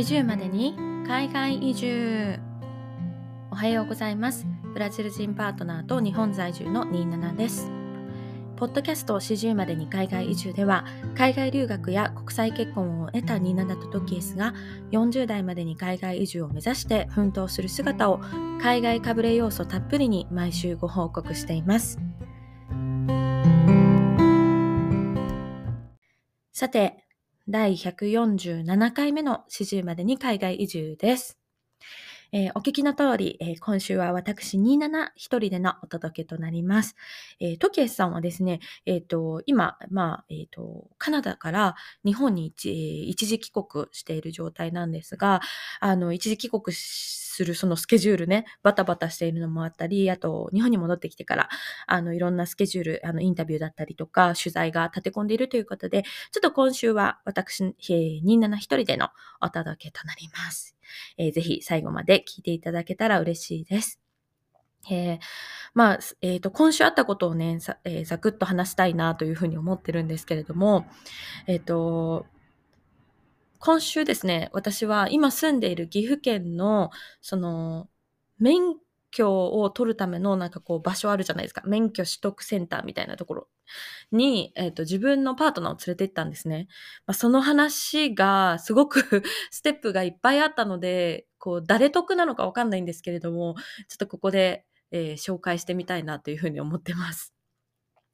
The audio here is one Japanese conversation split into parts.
40までに海外移住。おはようございます。ブラジル人パートナーと日本在住の27です。ポッドキャスト40までに海外移住では海外留学や国際結婚を得た27とトキエスが40代までに海外移住を目指して奮闘する姿を海外かぶれ要素たっぷりに毎週ご報告しています。さて第147回目の始終までに海外移住です。えー、お聞きの通り、えー、今週は私27一人でのお届けとなります。えー、トキエスさんはですね、えっ、ー、と、今、まあ、えっ、と、カナダから日本に一,、一時帰国している状態なんですが、あの、一時帰国するそのスケジュールね、バタバタしているのもあったり、あと、日本に戻ってきてから、あの、いろんなスケジュール、あの、インタビューだったりとか、取材が立て込んでいるということで、ちょっと今週は私、27一人でのお届けとなります。えー、ぜひ最後まで聞いていただけたら嬉しいです。えー、まあ、えっ、ー、と、今週あったことをね、えー、ざくっと話したいなというふうに思ってるんですけれども、えっ、と、今週ですね、私は今住んでいる岐阜県の、その、免許を取るためのなんかこう場所あるじゃないですか。免許取得センターみたいなところに、え、ー、と、自分のパートナーを連れて行ったんですね。まあ、その話がすごく ステップがいっぱいあったので、こう、誰得なのか分かんないんですけれども、ちょっとここで、えー、紹介してみたいなというふうに思ってます。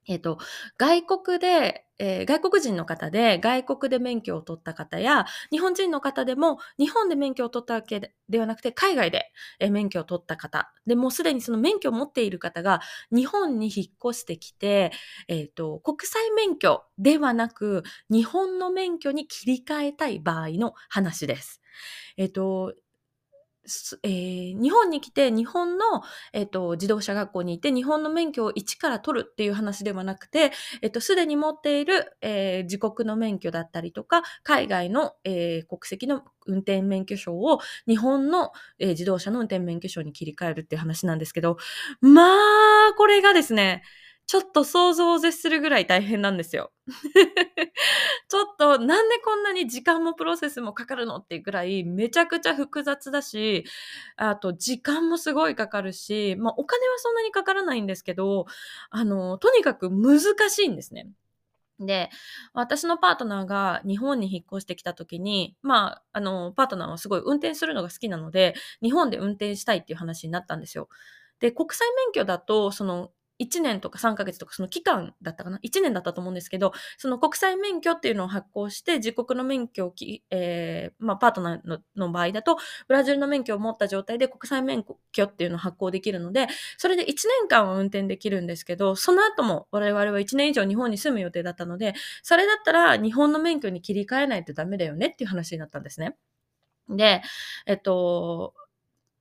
えっ、ー、と、外国で、えー、外国人の方で外国で免許を取った方や、日本人の方でも日本で免許を取ったわけではなくて海外で、えー、免許を取った方。で、もうすでにその免許を持っている方が日本に引っ越してきて、えっ、ー、と、国際免許ではなく日本の免許に切り替えたい場合の話です。えっ、と、えー、日本に来て日本の、えーと、自動車学校に行って日本の免許を一から取るっていう話ではなくて、えっ、ー、と、すでに持っている、えー、自国の免許だったりとか、海外の、えー、国籍の運転免許証を日本の、え、自動車の運転免許証に切り替えるっていう話なんですけど、まあ、これがですね、ちょっと想像を絶するぐらい大変なんですよ。ちょっとなんでこんなに時間もプロセスもかかるのっていうぐらいめちゃくちゃ複雑だし、あと時間もすごいかかるし、まあお金はそんなにかからないんですけど、あの、とにかく難しいんですね。で、私のパートナーが日本に引っ越してきた時に、まあ、あの、パートナーはすごい運転するのが好きなので、日本で運転したいっていう話になったんですよ。で、国際免許だと、その、1年とか3ヶ月とかその期間だったかな ?1 年だったと思うんですけど、その国際免許っていうのを発行して、自国の免許をき、えー、まあ、パートナーの場合だと、ブラジルの免許を持った状態で国際免許っていうのを発行できるので、それで1年間は運転できるんですけど、その後も我々は1年以上日本に住む予定だったので、それだったら日本の免許に切り替えないとダメだよねっていう話になったんですね。で、えっと、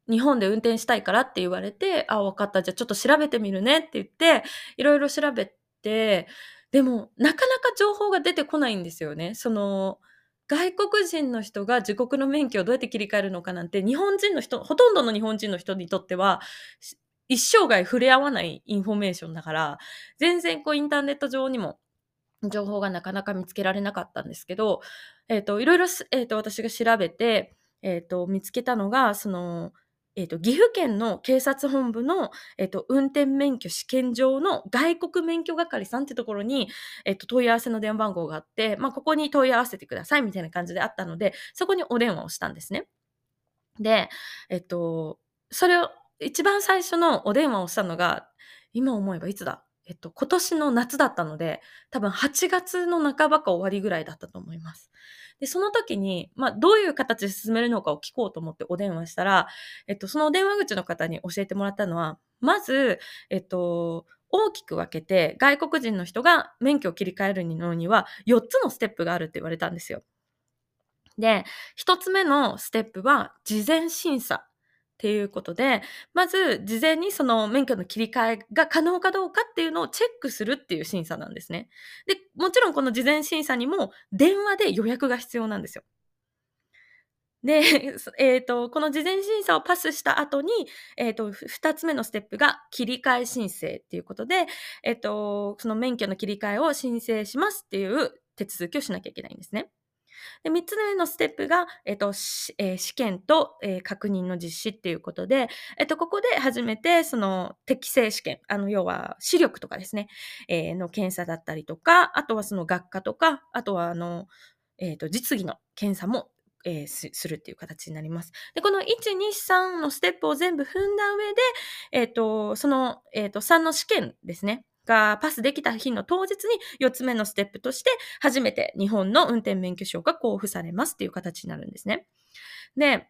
日本で運転したいからって言われて、あ、分かった。じゃあちょっと調べてみるねって言って、いろいろ調べて、でも、なかなか情報が出てこないんですよね。その、外国人の人が自国の免許をどうやって切り替えるのかなんて、日本人の人、ほとんどの日本人の人にとっては、一生涯触れ合わないインフォメーションだから、全然こうインターネット上にも情報がなかなか見つけられなかったんですけど、えっ、ー、と、いろいろ、えっ、ー、と、私が調べて、えっ、ー、と、見つけたのが、その、え、ー、と、岐阜県の警察本部の、え、ー、と、運転免許試験場の外国免許係さんってところに、え、ー、と、問い合わせの電話番号があって、まあ、ここに問い合わせてくださいみたいな感じであったので、そこにお電話をしたんですね。で、えっと、それを、一番最初のお電話をしたのが、今思えばいつだ？えっと、今年の夏だったので、多分8月の半ばか終わりぐらいだったと思います。で、その時に、まあ、どういう形で進めるのかを聞こうと思ってお電話したら、えっと、そのお電話口の方に教えてもらったのは、まず、えっと、大きく分けて、外国人の人が免許を切り替えるのには、4つのステップがあるって言われたんですよ。で、1つ目のステップは、事前審査っていうことで、まず事前にその免許の切り替えが可能かどうかっていうのをチェックするっていう審査なんですね。で、もちろんこの事前審査にも電話で予約が必要なんですよ。で、えっ、ー、と、この事前審査をパスした後に、えっ、ー、と、二つ目のステップが切り替え申請っていうことで、えっ、ー、と、その免許の切り替えを申請しますっていう手続きをしなきゃいけないんですね。で、3つ目のステップが、えっと、えー試験と、えー確認の実施っていうことで、えっと、ここで初めて、その、適正試験、あの、要は、視力とかですね、えーの検査だったりとか、あとはその学科とか、あとは、あの、えっと、実技の検査も、えーするっていう形になります。で、この1、2、3のステップを全部踏んだ上で、えっと、その、えっと、3の試験ですね。がパスできた日の当日に4つ目のステップとして初めて日本の運転免許証が交付されますっていう形になるんですね。で、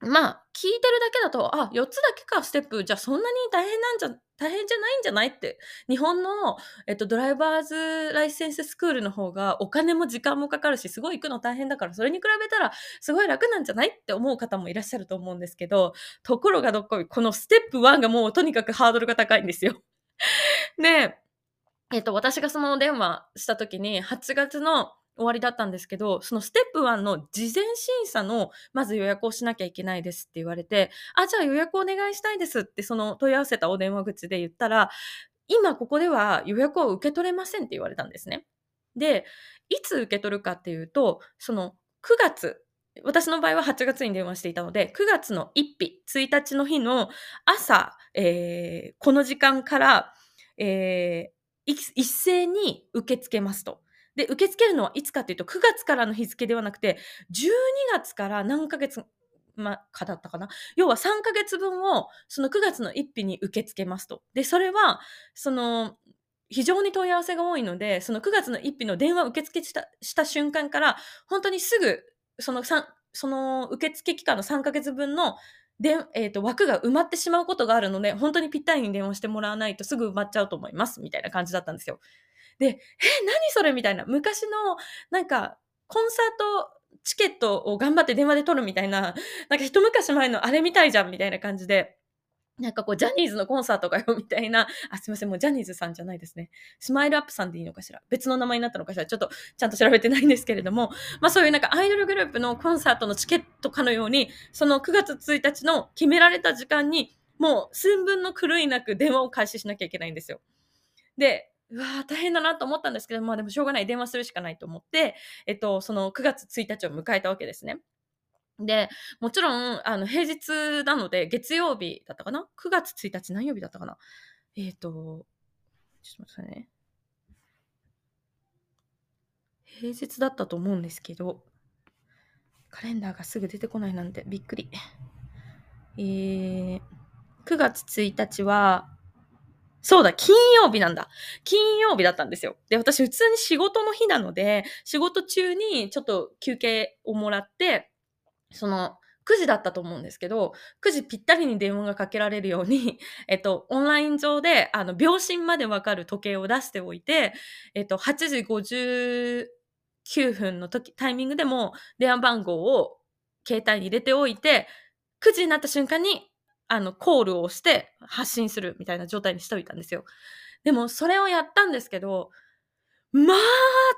まあ、聞いてるだけだと、あ、4つだけか、ステップ。じゃあそんなに大変なんじゃ、大変じゃないんじゃないって。日本の、えっと、ドライバーズライセンススクールの方がお金も時間もかかるし、すごい行くの大変だから、それに比べたらすごい楽なんじゃないって思う方もいらっしゃると思うんですけど、ところがどっこい、このステップ1がもうとにかくハードルが高いんですよ。で、えっと、私がその電話した時に、8月の終わりだったんですけど、そのステップ1の事前審査の、まず予約をしなきゃいけないですって言われて、あ、じゃあ予約お願いしたいですって、その問い合わせたお電話口で言ったら、今ここでは予約を受け取れませんって言われたんですね。で、いつ受け取るかっていうと、その9月、私の場合は8月に電話していたので、9月の1日、1日の日の朝、えーこの時間から、えー一斉に受け付けますと。で、受け付けるのはいつかっていうと、9月からの日付ではなくて、12月から何ヶ月、ま、かだったかな？要は3ヶ月分を、その9月の1日に受け付けますと。で、それは、その、非常に問い合わせが多いので、その9月の1日の電話受け付したした瞬間から、本当にすぐ、その3、その受付期間の3ヶ月分ので、えっ、と、枠が埋まってしまうことがあるので、本当にぴったりに電話してもらわないとすぐ埋まっちゃうと思います。みたいな感じだったんですよ。で、え、何それ？みたいな。昔の、なんか、コンサートチケットを頑張って電話で取るみたいな、なんか一昔前のあれみたいじゃんみたいな感じで、なんかこう、ジャニーズのコンサートかよみたいな、あ、すいません、もうジャニーズさんじゃないですね。スマイルアップさんでいいのかしら。別の名前になったのかしら。ちょっと、ちゃんと調べてないんですけれども、まあそういうなんかアイドルグループのコンサートのチケットかのように、その9月1日の決められた時間に、もう寸分の狂いなく電話を開始しなきゃいけないんですよ。で、うわー大変だなと思ったんですけど、まあでもしょうがない。電話するしかないと思って、えっと、その9月1日を迎えたわけですね。で、もちろん、あの、平日なので、月曜日だったかな ?9 月1日何曜日だったかな？えっ、と、ちょっと待ってくださいね。平日だったと思うんですけど、カレンダーがすぐ出てこないなんてびっくり。えー、9月1日は、そうだ、金曜日なんだ。金曜日だったんですよ。で、私普通に仕事の日なので、仕事中にちょっと休憩をもらって、その、9時だったと思うんですけど、9時ぴったりに電話がかけられるように、えっと、オンライン上で、あの、秒針までわかる時計を出しておいて、えっと、8時59分の時、タイミングでも電話番号を携帯に入れておいて、9時になった瞬間に、あの、コールをして発信するみたいな状態にしておいたんですよ。でも、それをやったんですけど、まあ、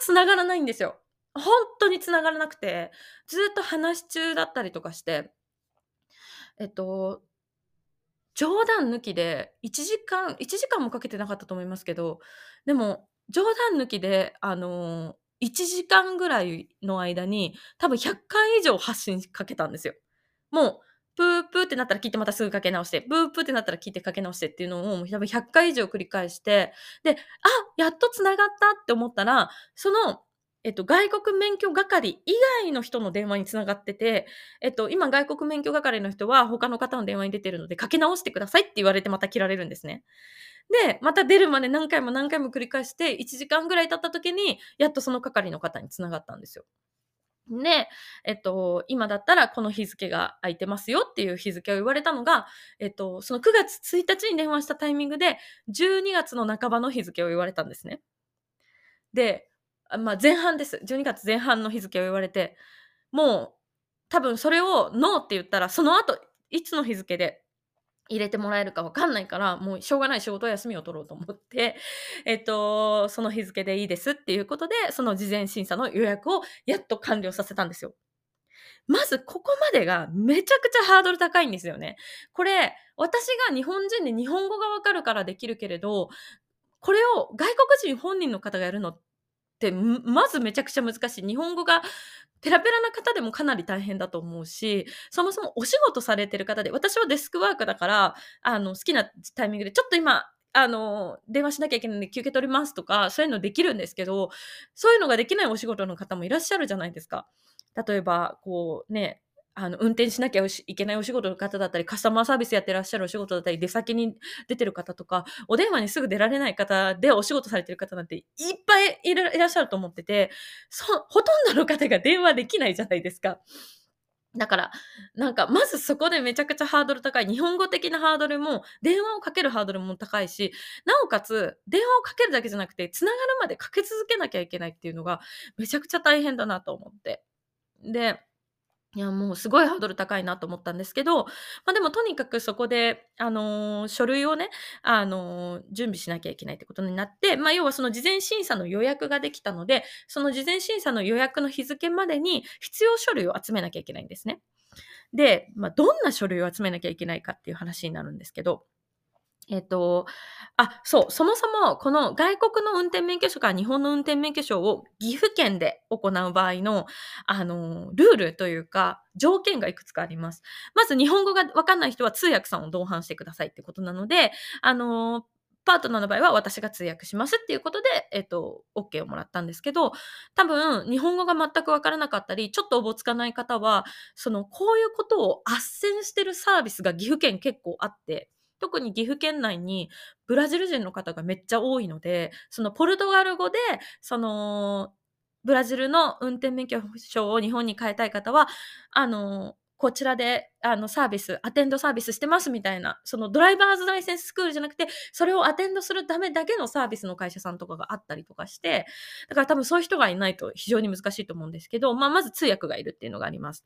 繋がらないんですよ。本当に繋がらなくて、ずっと話し中だったりとかして、えっと、冗談抜きで1時間、1時間もかけてなかったと思いますけど、でも、冗談抜きで、あの、1時間ぐらいの間に、多分100回以上発信かけたんですよ。もう、プープーってなったら聞いてまたすぐかけ直して、ブープーってなったら聞いてかけ直してっていうのを多分100回以上繰り返して、で、あ、やっと繋がったって思ったら、その、えっと、外国免許係以外の人の電話に繋がってて、えっと、今外国免許係の人は他の方の電話に出てるのでかけ直してくださいって言われてまた切られるんですね。で、また出るまで何回も何回も繰り返して、1時間ぐらい経った時に、やっとその係の方に繋がったんですよ。で、えっと、今だったらこの日付が空いてますよっていう日付を言われたのが、えっと、その9月1日に電話したタイミングで、12月の半ばの日付を言われたんですね。で、まあ前半です。12月前半の日付を言われて、もう多分それをノーって言ったら、その後、いつの日付で入れてもらえるかわかんないから、もうしょうがない仕事休みを取ろうと思って、えっと、その日付でいいですっていうことで、その事前審査の予約をやっと完了させたんですよ。まずここまでがめちゃくちゃハードル高いんですよね。これ、私が日本人で日本語がわかるからできるけれど、これを外国人本人の方がやるのってってまずめちゃくちゃ難しい。日本語がペラペラな方でもかなり大変だと思うし、そもそもお仕事されてる方で、私はデスクワークだから、あの、好きなタイミングで、ちょっと今、あの、電話しなきゃいけないんで休憩取りますとか、そういうのできるんですけど、そういうのができないお仕事の方もいらっしゃるじゃないですか。例えば、こうね、あの、運転しなきゃいけないお仕事の方だったり、カスタマーサービスやってらっしゃるお仕事だったり、出先に出てる方とか、お電話にすぐ出られない方でお仕事されてる方なんていっぱいいらっしゃると思ってて、そ、ほとんどの方が電話できないじゃないですか。だから、なんか、まずそこでめちゃくちゃハードル高い。日本語的なハードルも、電話をかけるハードルも高いし、なおかつ、電話をかけるだけじゃなくて、つながるまでかけ続けなきゃいけないっていうのが、めちゃくちゃ大変だなと思って。で、いや、もうすごいハードル高いなと思ったんですけど、ま、でもとにかくそこで、あの、書類をね、あの、準備しなきゃいけないってことになって、ま、要はその事前審査の予約ができたので、その事前審査の予約の日付までに必要書類を集めなきゃいけないんですね。で、ま、どんな書類を集めなきゃいけないかっていう話になるんですけどえっと、あ、そう、そもそもこの外国の運転免許証から日本の運転免許証を岐阜県で行う場合の、あの、ルールというか、条件がいくつかあります。まず日本語がわかんない人は通訳さんを同伴してくださいってことなので、あの、パートナーの場合は私が通訳しますっていうことで、えっと、OK をもらったんですけど、多分、日本語が全くわからなかったり、ちょっとおぼつかない方は、その、こういうことを斡旋してるサービスが岐阜県結構あって、特に岐阜県内にブラジル人の方がめっちゃ多いので、そのポルトガル語で、その、ブラジルの運転免許証を日本に変えたい方は、あの、こちらで、あの、サービス、アテンドサービスしてますみたいな、そのドライバーズライセンススクールじゃなくて、それをアテンドするためだけのサービスの会社さんとかがあったりとかして、だから多分そういう人がいないと非常に難しいと思うんですけど、まあ、まず通訳がいるっていうのがあります。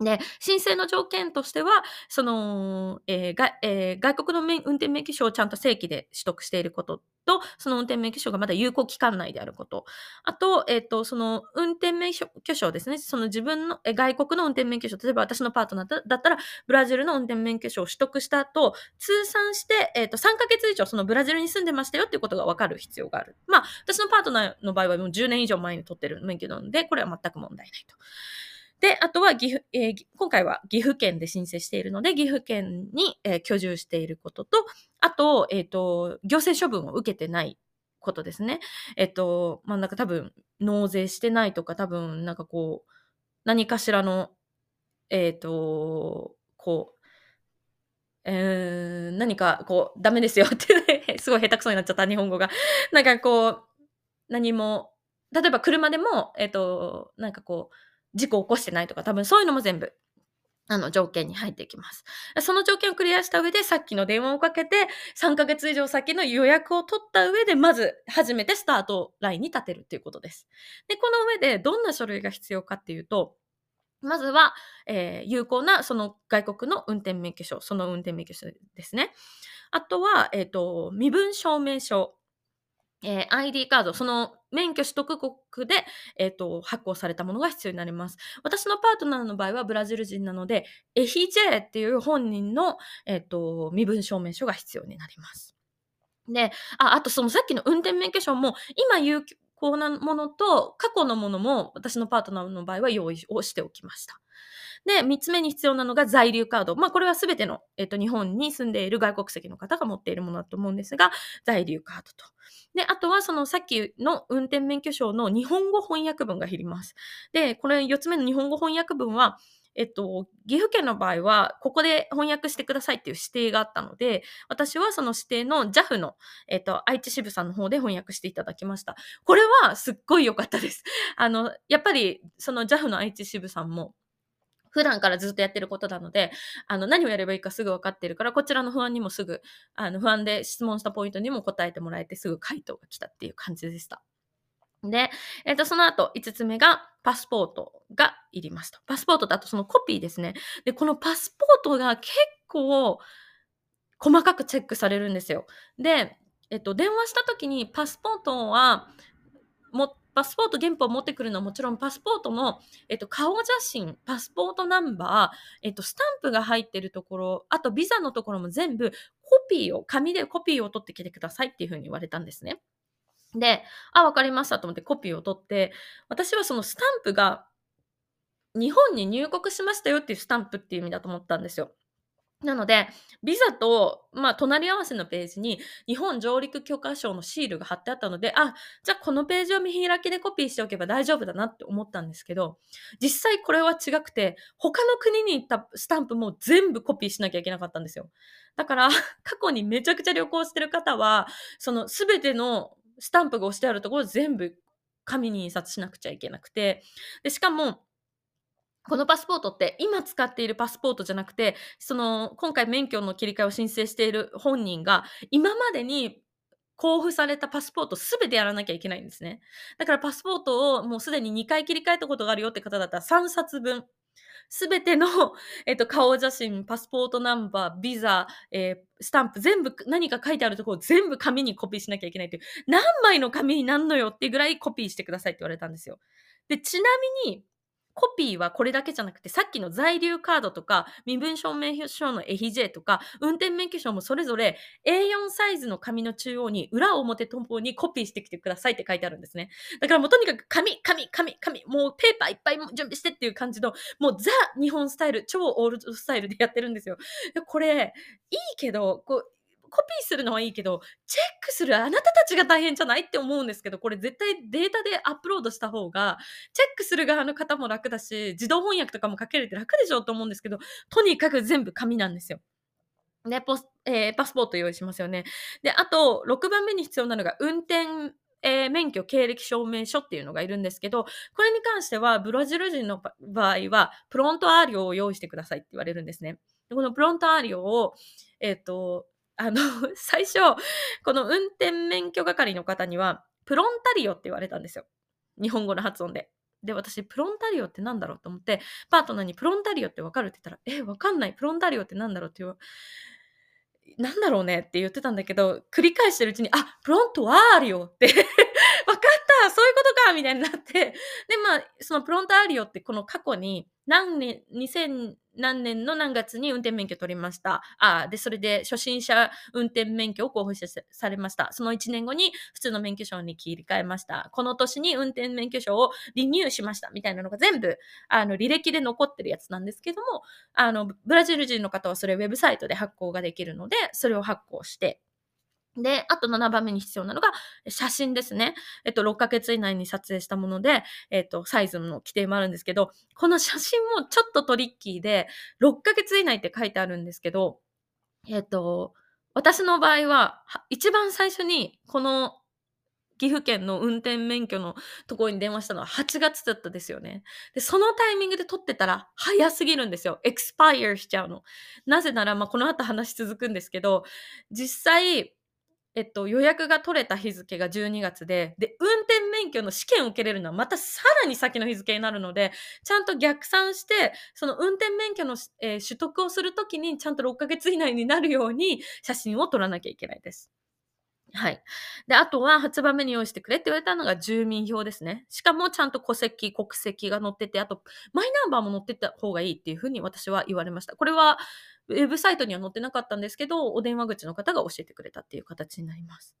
で、申請の条件としては、その、えーえー、外国の運転免許証をちゃんと正規で取得していることと、その運転免許証がまだ有効期間内であること。あと、えっ、ー、と、その運転免許証ですね。その自分の、えー、外国の運転免許証、例えば私のパートナーだったら、ブラジルの運転免許証を取得した後、通算して、えっ、ー、と、3ヶ月以上そのブラジルに住んでましたよっていうことがわかる必要がある。まあ、私のパートナーの場合はもう10年以上前に取ってる免許なので、これは全く問題ないと。で、あとは岐阜、えー、今回は岐阜県で申請しているので、岐阜県に、えー、居住していることと、あと、えっ、ー、と、行政処分を受けてないことですね。えっ、と、まあ、なんか多分、納税してないとか、多分、なんかこう、何かしらの、えっ、と、こう、えー、何かこう、ダメですよって すごい下手くそになっちゃった、日本語が。なんかこう、何も、例えば車でも、えっ、と、なんかこう、事故を起こしてないとか、多分そういうのも全部、あの、条件に入っていきます。その条件をクリアした上で、さっきの電話をかけて、3ヶ月以上先の予約を取った上で、まず、初めてスタートラインに立てるということです。で、この上で、どんな書類が必要かっていうと、まずは、えー、有効な、その外国の運転免許証、その運転免許証ですね。あとは、えっ、ー、と、身分証明書。えー、ID カード、その免許取得国で、えっ、ー、と、発行されたものが必要になります。私のパートナーの場合はブラジル人なので、エヒジェっていう本人の、えっ、ー、と、身分証明書が必要になります。で、あ、あとそのさっきの運転免許証も、今有効なものと過去のものも私のパートナーの場合は用意をしておきました。で、三つ目に必要なのが在留カード。まあ、これはすべての、えっ、と、日本に住んでいる外国籍の方が持っているものだと思うんですが、在留カードと。で、あとはそのさっきの運転免許証の日本語翻訳文がいります。で、これ四つ目の日本語翻訳文は、えっと、岐阜県の場合は、ここで翻訳してくださいっていう指定があったので、私はその指定の JAF の、えっと、愛知支部さんの方で翻訳していただきました。これはすっごい良かったです。あの、やっぱり、その JAF の愛知支部さんも、普段からずっとやってることなので、あの、何をやればいいかすぐ分かってるから、こちらの不安にもすぐ、あの、不安で質問したポイントにも答えてもらえて、すぐ回答が来たっていう感じでした。で、えっ、ー、と、その後、5つ目が、パスポートがいりますと。パスポートとあとそのコピーですね。で、このパスポートが結構、細かくチェックされるんですよ。で、えっと、電話した時にパスポートは、も、パスポート原本を持ってくるのはもちろんパスポートの、えっと、顔写真、パスポートナンバー、えっと、スタンプが入ってるところ、あとビザのところも全部コピーを、紙でコピーを取ってきてくださいっていうふうに言われたんですね。で、あ、わかりましたと思ってコピーを取って、私はそのスタンプが日本に入国しましたよっていうスタンプっていう意味だと思ったんですよ。なので、ビザと、まあ、隣り合わせのページに日本上陸許可証のシールが貼ってあったので、あ、じゃあこのページを見開きでコピーしておけば大丈夫だなって思ったんですけど、実際これは違くて、他の国に行ったスタンプも全部コピーしなきゃいけなかったんですよ。だから、過去にめちゃくちゃ旅行してる方は、その全てのスタンプが押してあるところ全部紙に印刷しなくちゃいけなくて、で、しかも、このパスポートって今使っているパスポートじゃなくて、その今回免許の切り替えを申請している本人が今までに交付されたパスポートすべてやらなきゃいけないんですね。だからパスポートをもうすでに2回切り替えたことがあるよって方だったら3冊分。すべての、えっと、顔写真、パスポートナンバー、ビザ、えー、スタンプ、全部何か書いてあるところ全部紙にコピーしなきゃいけないという、何枚の紙になんのよってぐらいコピーしてくださいって言われたんですよ。で、ちなみに、コピーはこれだけじゃなくて、さっきの在留カードとか、身分証明書のエヒジェとか、運転免許証もそれぞれ A4 サイズの紙の中央に裏表ともにコピーしてきてくださいって書いてあるんですね。だからもうとにかく紙、紙、紙、紙、もうペーパーいっぱい準備してっていう感じの、もうザ日本スタイル、超オールドスタイルでやってるんですよ。これ、いいけど、こう、コピーするのはいいけど、チェックするあなたたちが大変じゃないって思うんですけど、これ絶対データでアップロードした方が、チェックする側の方も楽だし、自動翻訳とかもかけれて楽でしょうと思うんですけど、とにかく全部紙なんですよ。で、ポス、えー、パスポート用意しますよね。で、あと、6番目に必要なのが、運転えー、免許経歴証明書っていうのがいるんですけど、これに関しては、ブラジル人の場合は、 prontuário を用意してくださいって言われるんですね。でこの prontuário を、えっ、ー、と、あの、最初、この運転免許係の方には、プロンタリオって言われたんですよ。日本語の発音で。で、私、プロンタリオってなんだろうと思って、パートナーにプロンタリオってわかるって言ったら、え、わかんない。プロンタリオってなんだろうって言う。なんだろうねって言ってたんだけど、繰り返してるうちに、あ、プロントワーリオってみたいになって、で、まあ、そのプロントアーリオってこの過去に何年、2000何年の何月に運転免許取りました。あで、それで初心者運転免許を交付されました。その1年後に普通の免許証に切り替えました。この年に運転免許証をリニューしました。みたいなのが全部、あの、履歴で残ってるやつなんですけども、あの、ブラジル人の方はそれウェブサイトで発行ができるので、それを発行して、で、あと7番目に必要なのが写真ですね。えっと、6ヶ月以内に撮影したもので、えっと、サイズの規定もあるんですけど、この写真もちょっとトリッキーで、6ヶ月以内って書いてあるんですけど、えっと、私の場合は、一番最初にこの岐阜県の運転免許のところに電話したのは8月だったですよね。で、そのタイミングで撮ってたら早すぎるんですよ。エクスパイアしちゃうの。なぜなら、まあ、この後話続くんですけど、実際、えっと、予約が取れた日付が12月で、で、運転免許の試験を受けれるのはまたさらに先の日付になるので、ちゃんと逆算して、その運転免許の、えー、取得をするときにちゃんと6ヶ月以内になるように写真を撮らなきゃいけないです。はい。で、あとは8番目に用意してくれって言われたのが住民票ですね。しかもちゃんと戸籍、国籍が載ってて、あとマイナンバーも載ってた方がいいっていうふうに私は言われました。これはウェブサイトには載ってなかったんですけど、お電話口の方が教えてくれたっていう形になります。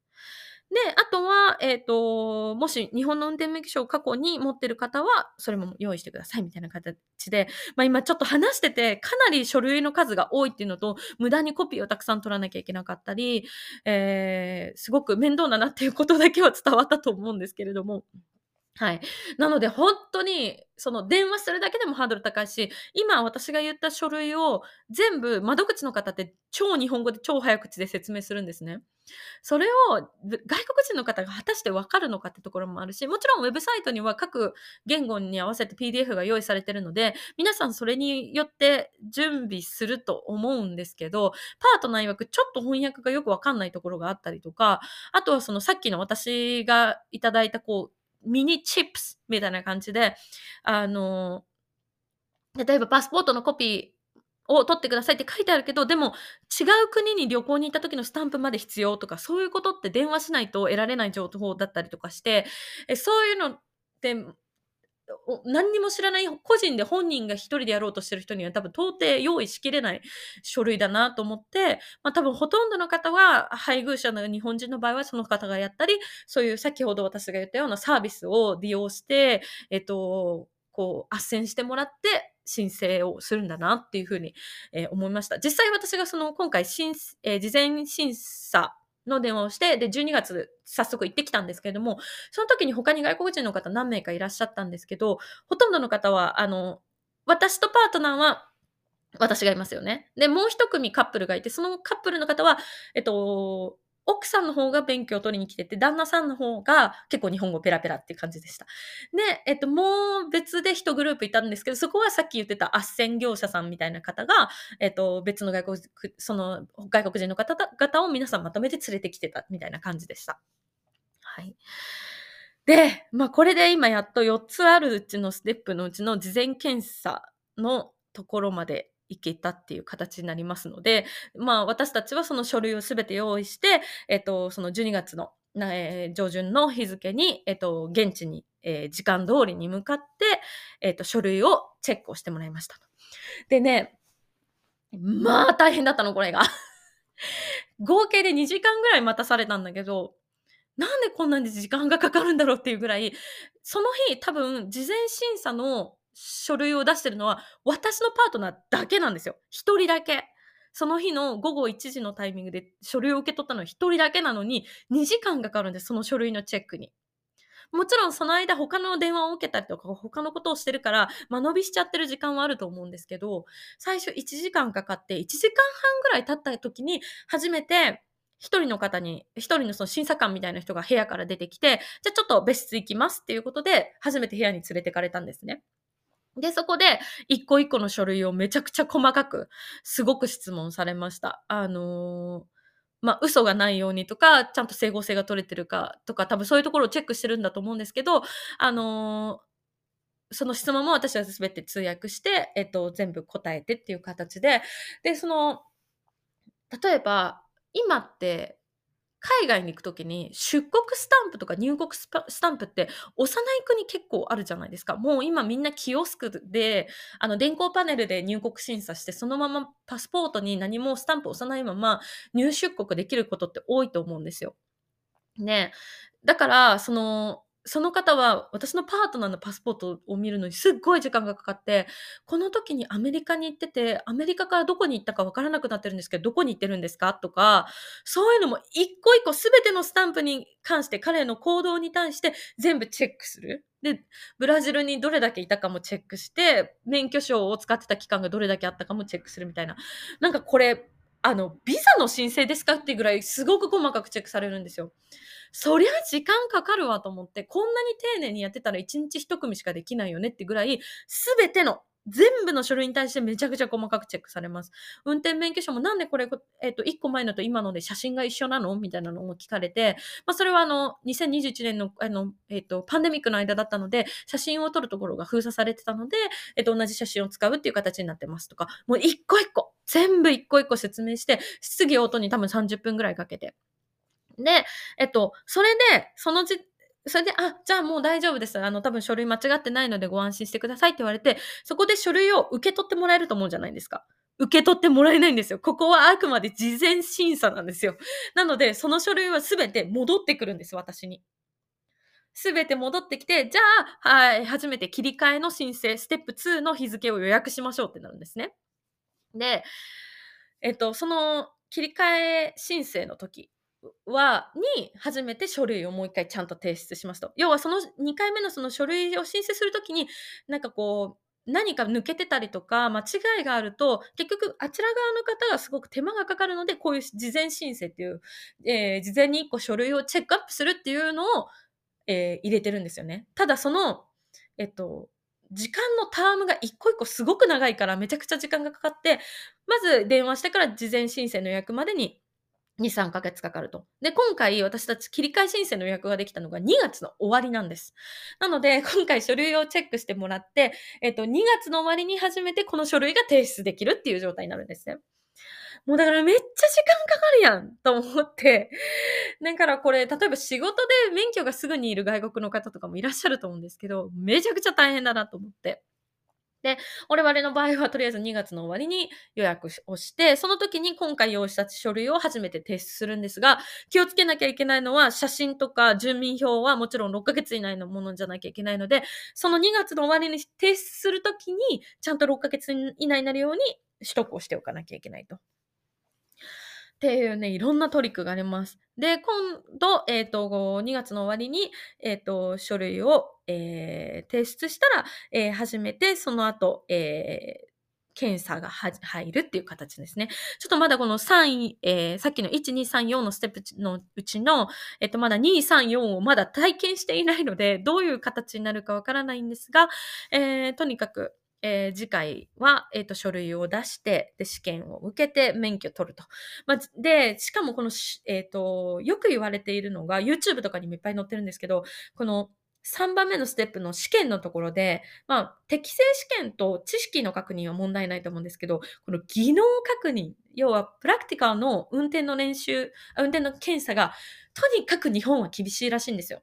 で、あとは、えっ、ー、と、もし日本の運転免許証を過去に持ってる方は、それも用意してくださいみたいな形で、まあ今ちょっと話してて、かなり書類の数が多いっていうのと、無駄にコピーをたくさん取らなきゃいけなかったり、えー、すごく面倒だなっていうことだけは伝わったと思うんですけれども、はい。なので本当に、その電話するだけでもハードル高いし、今私が言った書類を全部窓口の方って超日本語で超早口で説明するんですね。それを外国人の方が果たしてわかるのかってところもあるし、もちろんウェブサイトには各言語に合わせて PDF が用意されてるので、皆さんそれによって準備すると思うんですけど、パートナー曰くちょっと翻訳がよくわかんないところがあったりとか、あとはそのさっきの私がいただいたこう、ミニチップスみたいな感じで、あの、例えばパスポートのコピーを取ってくださいって書いてあるけど、でも違う国に旅行に行った時のスタンプまで必要とか、そういうことって電話しないと得られない情報だったりとかして、えそういうのって何にも知らない個人で本人が一人でやろうとしてる人には多分到底用意しきれない書類だなと思って、まあ多分ほとんどの方は配偶者の日本人の場合はその方がやったり、そういう先ほど私が言ったようなサービスを利用して、えっと、こう、斡旋してもらって申請をするんだなっていうふうに、えー、思いました。実際私がその今回、えー、事前審査の電話をして、で、12月早速行ってきたんですけれども、その時に他に外国人の方何名かいらっしゃったんですけど、ほとんどの方は、あの、私とパートナーは私がいますよね。で、もう一組カップルがいて、そのカップルの方は、えっと、奥さんの方が勉強を取りに来てて、旦那さんの方が結構日本語ペラペラっていう感じでした。で、えっと、もう別で一グループいたんですけど、そこはさっき言ってた斡旋業者さんみたいな方が、えっと、別の外国、その外国人の方々を皆さんまとめて連れてきてたみたいな感じでした。はい。で、まあこれで今やっと4つあるうちのステップのうちの事前検査のところまでいけたっていう形になりますので、まあ私たちはその書類をすべて用意して、えっと、その12月の、えー、上旬の日付に、えっと、現地に、えー、時間通りに向かって、えっと、書類をチェックをしてもらいました。でね、まあ大変だったの、これが。合計で2時間ぐらい待たされたんだけど、なんでこんなに時間がかかるんだろうっていうぐらい、その日多分事前審査の書類を出してるのは、私のパートナーだけなんですよ。一人だけ。その日の午後1時のタイミングで書類を受け取ったのは一人だけなのに、2時間かかるんです、その書類のチェックに。もちろんその間他の電話を受けたりとか他のことをしてるから間延びしちゃってる時間はあると思うんですけど、最初1時間かかって1時間半ぐらい経った時に初めて一人の方に、一人のその審査官みたいな人が部屋から出てきて、じゃあちょっと別室行きますっていうことで初めて部屋に連れてかれたんですね。で、そこで、一個一個の書類をめちゃくちゃ細かく、すごく質問されました。あのー、まあ、嘘がないようにとか、ちゃんと整合性が取れてるかとか、多分そういうところをチェックしてるんだと思うんですけど、あのー、その質問も私は全て通訳して、えっと、全部答えてっていう形で、で、その、例えば、今って、海外に行くときに出国スタンプとか入国スタンプって幼い国結構あるじゃないですか。もう今みんなキオスクで、あの電光パネルで入国審査してそのままパスポートに何もスタンプ押さないまま入出国できることって多いと思うんですよ。ね。だから、その、その方は私のパートナーのパスポートを見るのにすっごい時間がかかって、この時にアメリカに行ってて、アメリカからどこに行ったかわからなくなってるんですけど、どこに行ってるんですか？とか、そういうのも一個一個すべてのスタンプに関して彼の行動に対して全部チェックする。で、ブラジルにどれだけいたかもチェックして、免許証を使ってた期間がどれだけあったかもチェックするみたいな。なんかこれ、あの、ビザの申請ですかってぐらいすごく細かくチェックされるんですよ。そりゃ時間かかるわと思って、こんなに丁寧にやってたら1日1組しかできないよねってぐらい、すべての全部の書類に対してめちゃくちゃ細かくチェックされます。運転免許証もなんでこれ、えっ、ー、と、1個前のと今ので写真が一緒なのみたいなのも聞かれて、まあ、それはあの、2021年の、あの、えっ、ー、と、パンデミックの間だったので、写真を撮るところが封鎖されてたので、えっ、ー、と、同じ写真を使うっていう形になってますとか、もう一個一個、全部一個一個説明して、質疑応答に多分30分ぐらいかけて。で、えっと、それで、そのじ、それで、あ、じゃあもう大丈夫です。あの、多分書類間違ってないのでご安心してくださいって言われて、そこで書類を受け取ってもらえると思うじゃないですか。受け取ってもらえないんですよ。ここはあくまで事前審査なんですよ。なので、その書類はすべて戻ってくるんです、私に。すべて戻ってきて、じゃあ、はい、初めて切り替えの申請、ステップ2の日付を予約しましょうってなるんですね。で、えっと、その切り替え申請の時は、に、初めて書類をもう一回ちゃんと提出しますと。要はその2回目のその書類を申請するときに、なんかこう、何か抜けてたりとか、間違いがあると、結局、あちら側の方がすごく手間がかかるので、こういう事前申請っていう、えー、事前に1個書類をチェックアップするっていうのを、えー、入れてるんですよね。ただその、えっと、時間のタームが一個一個すごく長いからめちゃくちゃ時間がかかって、まず電話してから事前申請の予約までに2、3ヶ月かかると。で、今回私たち切り替え申請の予約ができたのが2月の終わりなんです。なので、今回書類をチェックしてもらって、えっと、2月の終わりに初めてこの書類が提出できるっていう状態になるんですね。もうだからめっちゃ時間かかるやんと思って。だからこれ、例えば仕事で免許がすぐにいる外国の方とかもいらっしゃると思うんですけど、めちゃくちゃ大変だなと思って。で、我々の場合はとりあえず2月の終わりに予約をして、その時に今回用意した書類を初めて提出するんですが、気をつけなきゃいけないのは、写真とか住民票はもちろん6ヶ月以内のものじゃなきゃいけないので、その2月の終わりに提出する時に、ちゃんと6ヶ月以内になるように取得をしておかなきゃいけないと。っていうね、いろんなトリックがあります。で、今度、えっ、ー、と、2月の終わりに、えっ、ー、と、書類を、えー、提出したら、えー、初めて、その後、えー、検査が入るっていう形ですね。ちょっとまだこの3、えー、さっきの1、2、3、4のステップのうちの、えっと、まだ2、3、4をまだ体験していないので、どういう形になるかわからないんですが、えー、とにかく、えー、次回は、えっ、ー、と、書類を出して、で、試験を受けて免許取ると。まあ、で、しかもこの、えっ、ー、と、よく言われているのが、YouTube とかにもいっぱい載ってるんですけど、この3番目のステップの試験のところで、まあ、適正試験と知識の確認は問題ないと思うんですけど、この技能確認、要はプラクティカルの運転の練習、運転の検査が、とにかく日本は厳しいらしいんですよ。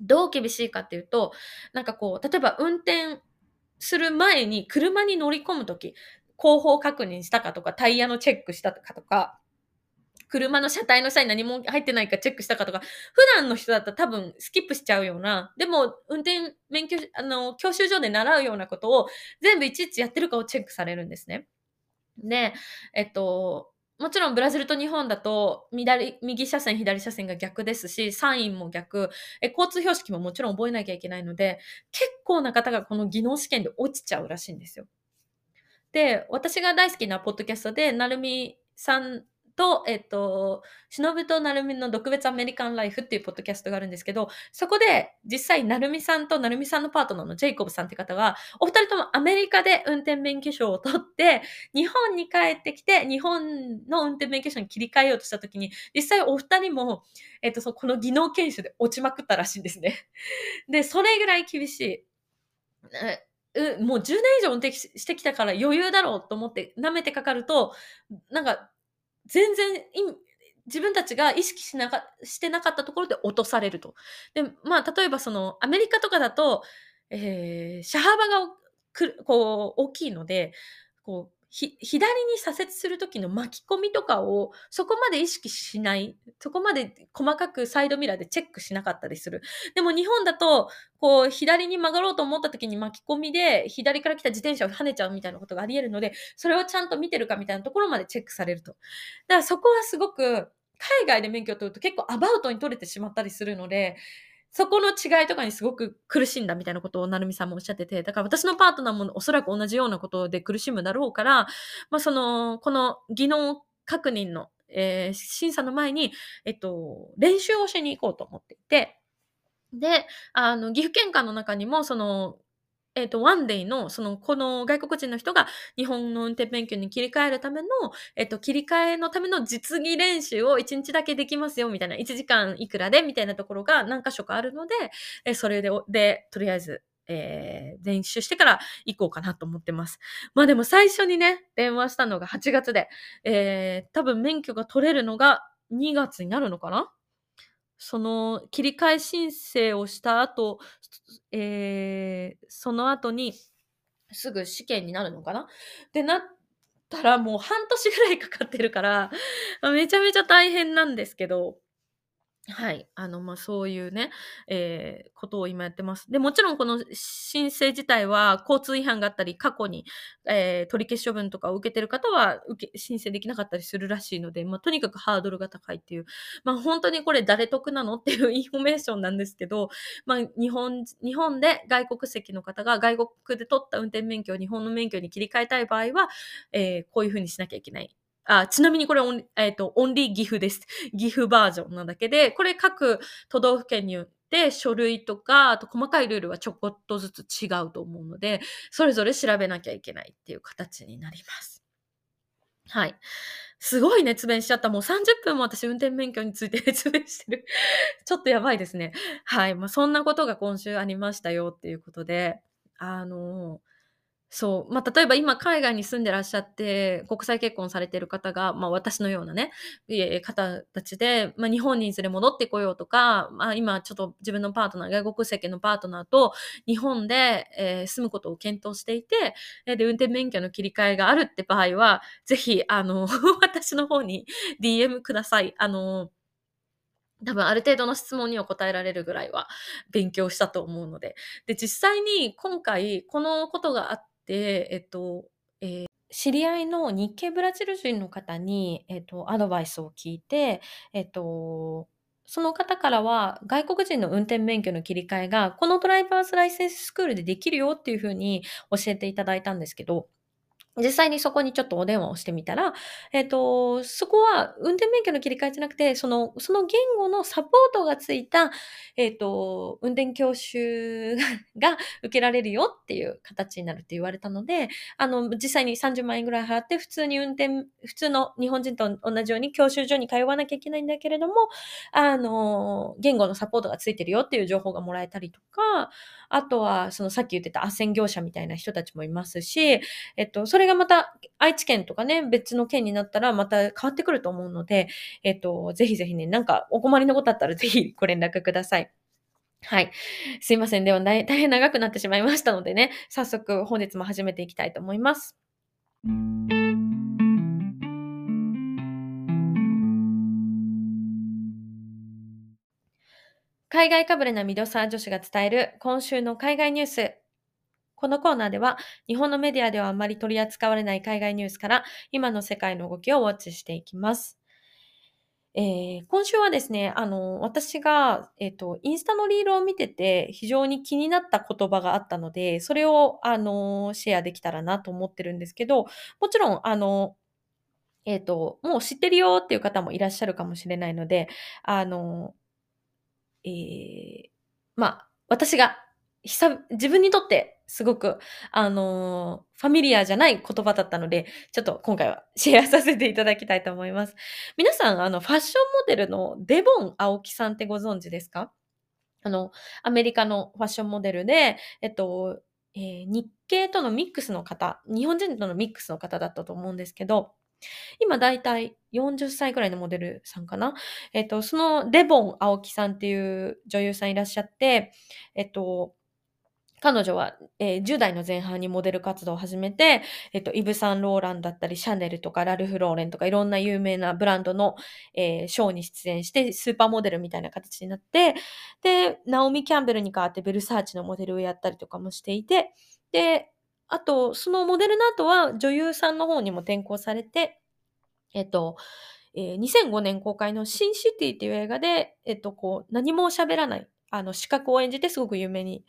どう厳しいかっていうと、なんかこう、例えば運転する前に車に乗り込むとき、後方確認したかとか、タイヤのチェックしたかとか、車の車体の下に何も入ってないかチェックしたかとか、普段の人だったら多分スキップしちゃうような、でも運転免許、あの、教習所で習うようなことを全部いちいちやってるかをチェックされるんですね。で、えっと、もちろんブラジルと日本だと左、右車線、左車線が逆ですし、サインも逆、え交通標識ももちろん覚えなきゃいけないので、結構な方がこの技能試験で落ちちゃうらしいんですよ。で、私が大好きなポッドキャストで、なるみさんと、えっと、しのぶとなるみの特別アメリカンライフっていうポッドキャストがあるんですけど、そこで実際なるみさんとなるみさんのパートナーのジェイコブさんって方が、お二人ともアメリカで運転免許証を取って、日本に帰ってきて、日本の運転免許証に切り替えようとした時に、実際お二人も、えっと、そこの技能研修で落ちまくったらしいんですね。で、それぐらい厳しい。もう10年以上運転してきたから余裕だろうと思って舐めてかかると、なんか全然自分たちが意識しなかしてなかったところで落とされると。で、まあ、例えばその、アメリカとかだと、えー、車幅がくこう大きいので、こう、左に左折するときの巻き込みとかをそこまで意識しない。そこまで細かくサイドミラーでチェックしなかったりする。でも日本だと、こう、左に曲がろうと思ったときに巻き込みで左から来た自転車を跳ねちゃうみたいなことがあり得るので、それをちゃんと見てるかみたいなところまでチェックされると。だからそこはすごく、海外で免許を取ると結構アバウトに取れてしまったりするので、そこの違いとかにすごく苦しんだみたいなことをなるみさんもおっしゃってて、だから私のパートナーもおそらく同じようなことで苦しむだろうから、まあその、この技能確認の、えー、審査の前に、えっと、練習をしに行こうと思っていて、で、あの、岐阜県下の中にも、その、えっ、ー、と、ワンデイの、その、この外国人の人が日本の運転免許に切り替えるための、えっ、ー、と、切り替えのための実技練習を1日だけできますよ、みたいな、1時間いくらで、みたいなところが何箇所かあるので、えー、それで、で、とりあえず、えー、練習してから行こうかなと思ってます。まあでも最初にね、電話したのが8月で、えー、多分免許が取れるのが2月になるのかなその切り替え申請をした後、えー、その後にすぐ試験になるのかな？ってなったらもう半年ぐらいかかってるから、めちゃめちゃ大変なんですけど、はい。あの、まあ、そういうね、えー、ことを今やってます。で、もちろんこの申請自体は交通違反があったり、過去に、えー、取り消し処分とかを受けてる方は受け、申請できなかったりするらしいので、まあ、とにかくハードルが高いっていう、まあ、本当にこれ誰得なのっていうインフォメーションなんですけど、まあ、日本、日本で外国籍の方が外国で取った運転免許を日本の免許に切り替えたい場合は、えー、こういうふうにしなきゃいけない。あ、ちなみにこれオン、えっ、ー、と、 only 岐阜です。岐阜バージョンなだけで、これ各都道府県によって書類とか、あと細かいルールはちょこっとずつ違うと思うので、それぞれ調べなきゃいけないっていう形になります。はい。すごい熱弁しちゃった。もう30分も私運転免許について 熱弁してる。ちょっとやばいですね。はい。まあ、そんなことが今週ありましたよっていうことで、あのそう。まあ、例えば今海外に住んでらっしゃって、国際結婚されてる方が、まあ、私のようなね、方たちで、まあ、日本にいずれ戻ってこようとか、まあ、今ちょっと自分のパートナー、外国籍のパートナーと日本で、えー、住むことを検討していて、で、運転免許の切り替えがあるって場合は、ぜひ、あの、私の方に DM ください。あの、多分ある程度の質問には答えられるぐらいは勉強したと思うので。で、実際に今回このことがあっで、えっと、えー、知り合いの日系ブラジル人の方に、えっと、アドバイスを聞いて、えっと、その方からは外国人の運転免許の切り替えがこのドライバーズライセンススクールでできるよっていうふうに教えていただいたんですけど、実際にそこにちょっとお電話をしてみたら、えっ、ー、と、そこは運転免許の切り替えじゃなくて、その、その言語のサポートがついた、えっ、ー、と、運転教習が受けられるよっていう形になるって言われたので、あの、実際に30万円ぐらい払って、普通に運転、普通の日本人と同じように教習所に通わなきゃいけないんだけれども、あの、言語のサポートがついてるよっていう情報がもらえたりとか、あとは、そのさっき言ってた斡旋業者みたいな人たちもいますし、えっと、それがまた愛知県とかね、別の県になったらまた変わってくると思うので、えっと、ぜひぜひね、なんかお困りのことあったらぜひご連絡ください。はい。すいません。では、大変長くなってしまいましたのでね、早速本日も始めていきたいと思います。海外かぶれなミドサー女子が伝える今週の海外ニュース。このコーナーでは日本のメディアではあまり取り扱われない海外ニュースから今の世界の動きをウォッチしていきます。えー、今週はですね、あの、私が、えっ、ー、と、インスタのリールを見てて非常に気になった言葉があったので、それを、あの、シェアできたらなと思ってるんですけど、もちろん、あの、えっ、ー、と、もう知ってるよっていう方もいらっしゃるかもしれないので、あの、えー、まあ、私が久、自分にとってすごく、あのー、ファミリアじゃない言葉だったので、ちょっと今回はシェアさせていただきたいと思います。皆さん、あの、ファッションモデルのデボン青木さんってご存知ですか？あの、アメリカのファッションモデルで、えっと、えー、日系とのミックスの方、日本人とのミックスの方だったと思うんですけど、今だいたい40歳くらいのモデルさんかな？えっと、そのデボン青木さんっていう女優さんいらっしゃって、えっと、彼女は、えー、10代の前半にモデル活動を始めて、えっと、イブ・サンローランだったり、シャネルとかラルフ・ローレンとかいろんな有名なブランドの、えー、ショーに出演して、スーパーモデルみたいな形になって、で、ナオミ・キャンベルに代わってベルサーチのモデルをやったりとかもしていて、で、あと、そのモデルの後は女優さんの方にも転校されて、えっと、えー、2005年公開のシンシティっていう映画で、えっと、こう、何も喋らない、あの、資格を演じてすごく有名に、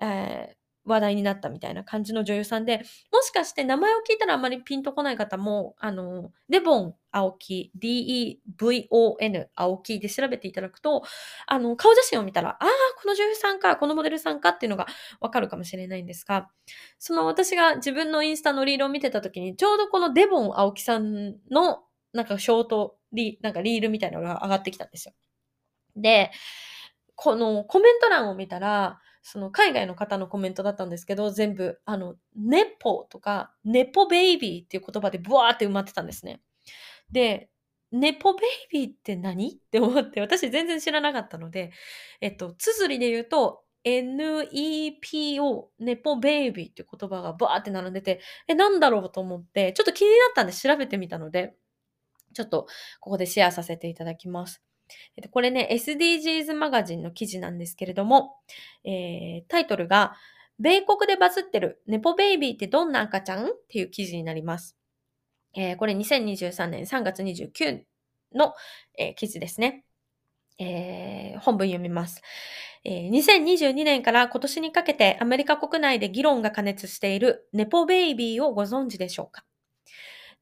えー、話題になったみたいな感じの女優さんで、もしかして名前を聞いたらあまりピンとこない方も、あの、デボン青木、D-E-V-O-N 青木で調べていただくと、あの、顔写真を見たら、ああ、この女優さんか、このモデルさんかっていうのがわかるかもしれないんですが、その私が自分のインスタのリールを見てた時に、ちょうどこのデボン青木さんの、なんかショートリ、なんかリールみたいなのが上がってきたんですよ。で、このコメント欄を見たら、その海外の方のコメントだったんですけど、全部、あの、ネポとか、ネポベイビーっていう言葉でブワーって埋まってたんですね。で、ネポベイビーって何？って思って、私全然知らなかったので、えっと、綴りで言うと、NEPO、ネポベイビーっていう言葉がバーって並んでて、え、なんだろうと思って、ちょっと気になったんで調べてみたので、ちょっとここでシェアさせていただきます。これね、SDGs マガジンの記事なんですけれども、えー、タイトルが、米国でバズってるネポベイビーってどんな赤ちゃん？っていう記事になります。えー、これ2023年3月29の、えー、記事ですね。えー、本文読みます、えー。2022年から今年にかけてアメリカ国内で議論が過熱しているネポベイビーをご存知でしょうか？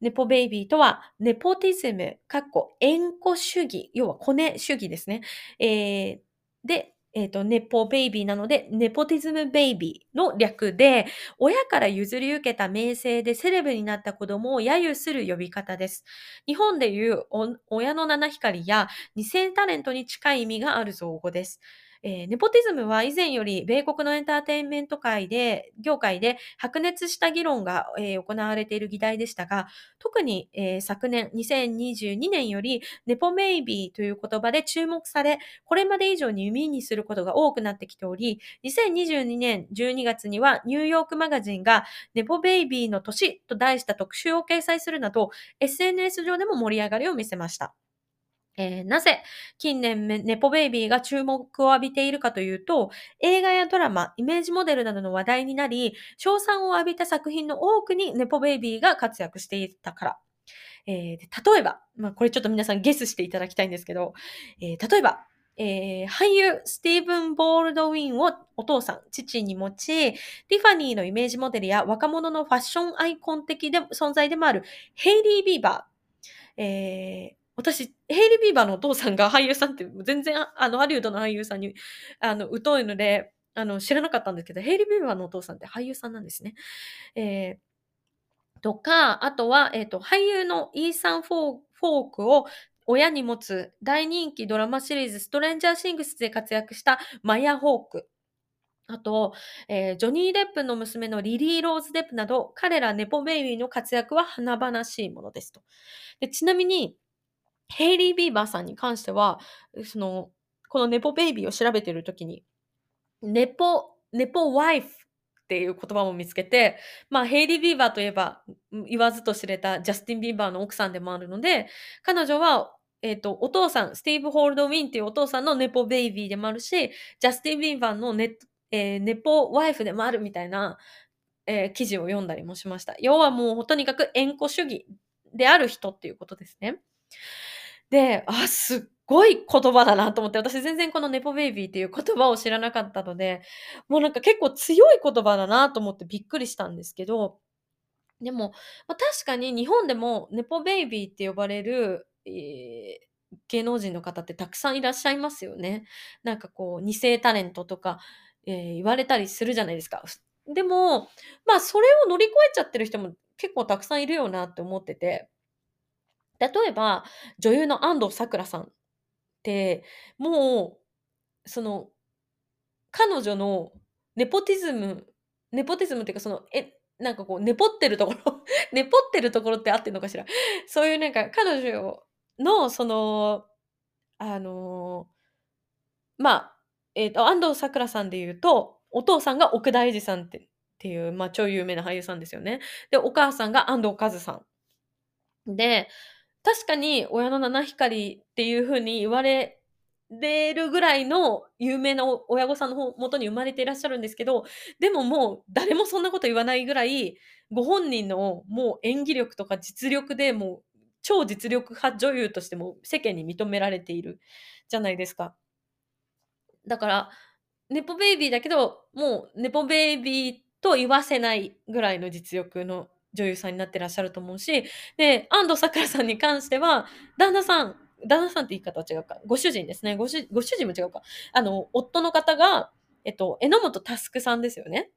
ネポベイビーとは、ネポティズム、かっこ、縁故主義、要はコネ主義ですね。えー、で、えっ、ー、と、ネポベイビーなので、ネポティズムベイビーの略で、親から譲り受けた名声でセレブになった子供を揶揄する呼び方です。日本でいう親の七光や二世タレントに近い意味がある造語です。えーネポティズムは以前より米国のエンターテインメント界で、業界で白熱した議論が、えー行われている議題でしたが、特に、えー昨年2022年よりネポメイビーという言葉で注目され、これまで以上に耳にすることが多くなってきており、2022年12月にはニューヨークマガジンがネポベイビーの年と題した特集を掲載するなど、SNS 上でも盛り上がりを見せました。えーなぜ近年ネポベイビーが注目を浴びているかというと、映画やドラマ、イメージモデルなどの話題になり、賞賛を浴びた作品の多くにネポベイビーが活躍していたから。えー例えば、まあ、これちょっと皆さんゲスしていただきたいんですけど、えー例えば、えー俳優スティーブン・ボールドウィンをお父さん、父に持ち、ティファニーのイメージモデルや若者のファッションアイコン的で存在でもあるヘイリー・ビーバー。えー私、ヘイリー・ビーバーのお父さんが俳優さんって全然あのハリウッドの俳優さんにあの疎いのであの知らなかったんですけど、ヘイリー・ビーバーのお父さんって俳優さんなんですね。えーとか、あとは、えっ、と、俳優のイーサン・フォーフォークを親に持つ大人気ドラマシリーズストレンジャーシングスで活躍したマヤ・ホーク。あと、えージョニー・デップの娘のリリー・ローズ・デップなど、彼ら nepo baby の活躍は華々しいものですと。でちなみに、ヘイリー・ビーバーさんに関しては、その、この nepo baby を調べてるときに、 nepo、nepo wife っていう言葉も見つけて、まあ、ヘイリー・ビーバーといえば、言わずと知れたジャスティン・ビーバーの奥さんでもあるので、彼女は、えっ、と、お父さん、スティーブン・ボールドウィンっていうお父さんの nepo baby でもあるし、ジャスティン・ビーバーのネ,、えーネポワイフでもあるみたいな、えー記事を読んだりもしました。要はもう、とにかく縁故主義である人っていうことですね。で、あ、すっごい言葉だなと思って、私全然このネポベイビーっていう言葉を知らなかったので、もうなんか結構強い言葉だなと思ってびっくりしたんですけど、でも、まあ、確かに日本でもネポベイビーって呼ばれる、えー芸能人の方ってたくさんいらっしゃいますよね。なんかこう、二世タレントとか、えー言われたりするじゃないですか。でも、まあそれを乗り越えちゃってる人も結構たくさんいるよなって思ってて、例えば、女優の安藤サクラさんって、もう、その、彼女のネポティズム、ネポティズムっていうか、その、え、なんかこう、ネポってるところ、ネポってるところって合ってるのかしら？そういうなんか、彼女の、その、あのまあ、えっ、と、安藤サクラさんで言うと、お父さんが奥田英二さんってっていう、まあ、超有名な俳優さんですよね。で、お母さんが安藤和さん。で、確かに親の七光っていう風に言われれるぐらいの有名な親御さんの方元に生まれていらっしゃるんですけど、でももう誰もそんなこと言わないぐらい、ご本人のもう演技力とか実力でもう超実力派女優としても世間に認められているじゃないですか。だから、ネポベイビーだけど、もうネポベイビーと言わせないぐらいの実力の女優さんになってらっしゃると思うし、で、安藤サクラさんに関しては、旦那さん、旦那さんって言い方は違うか。ご主人ですね。ご主ご主人も違うか。あの、夫の方が、えっと、榎本佑さんですよね。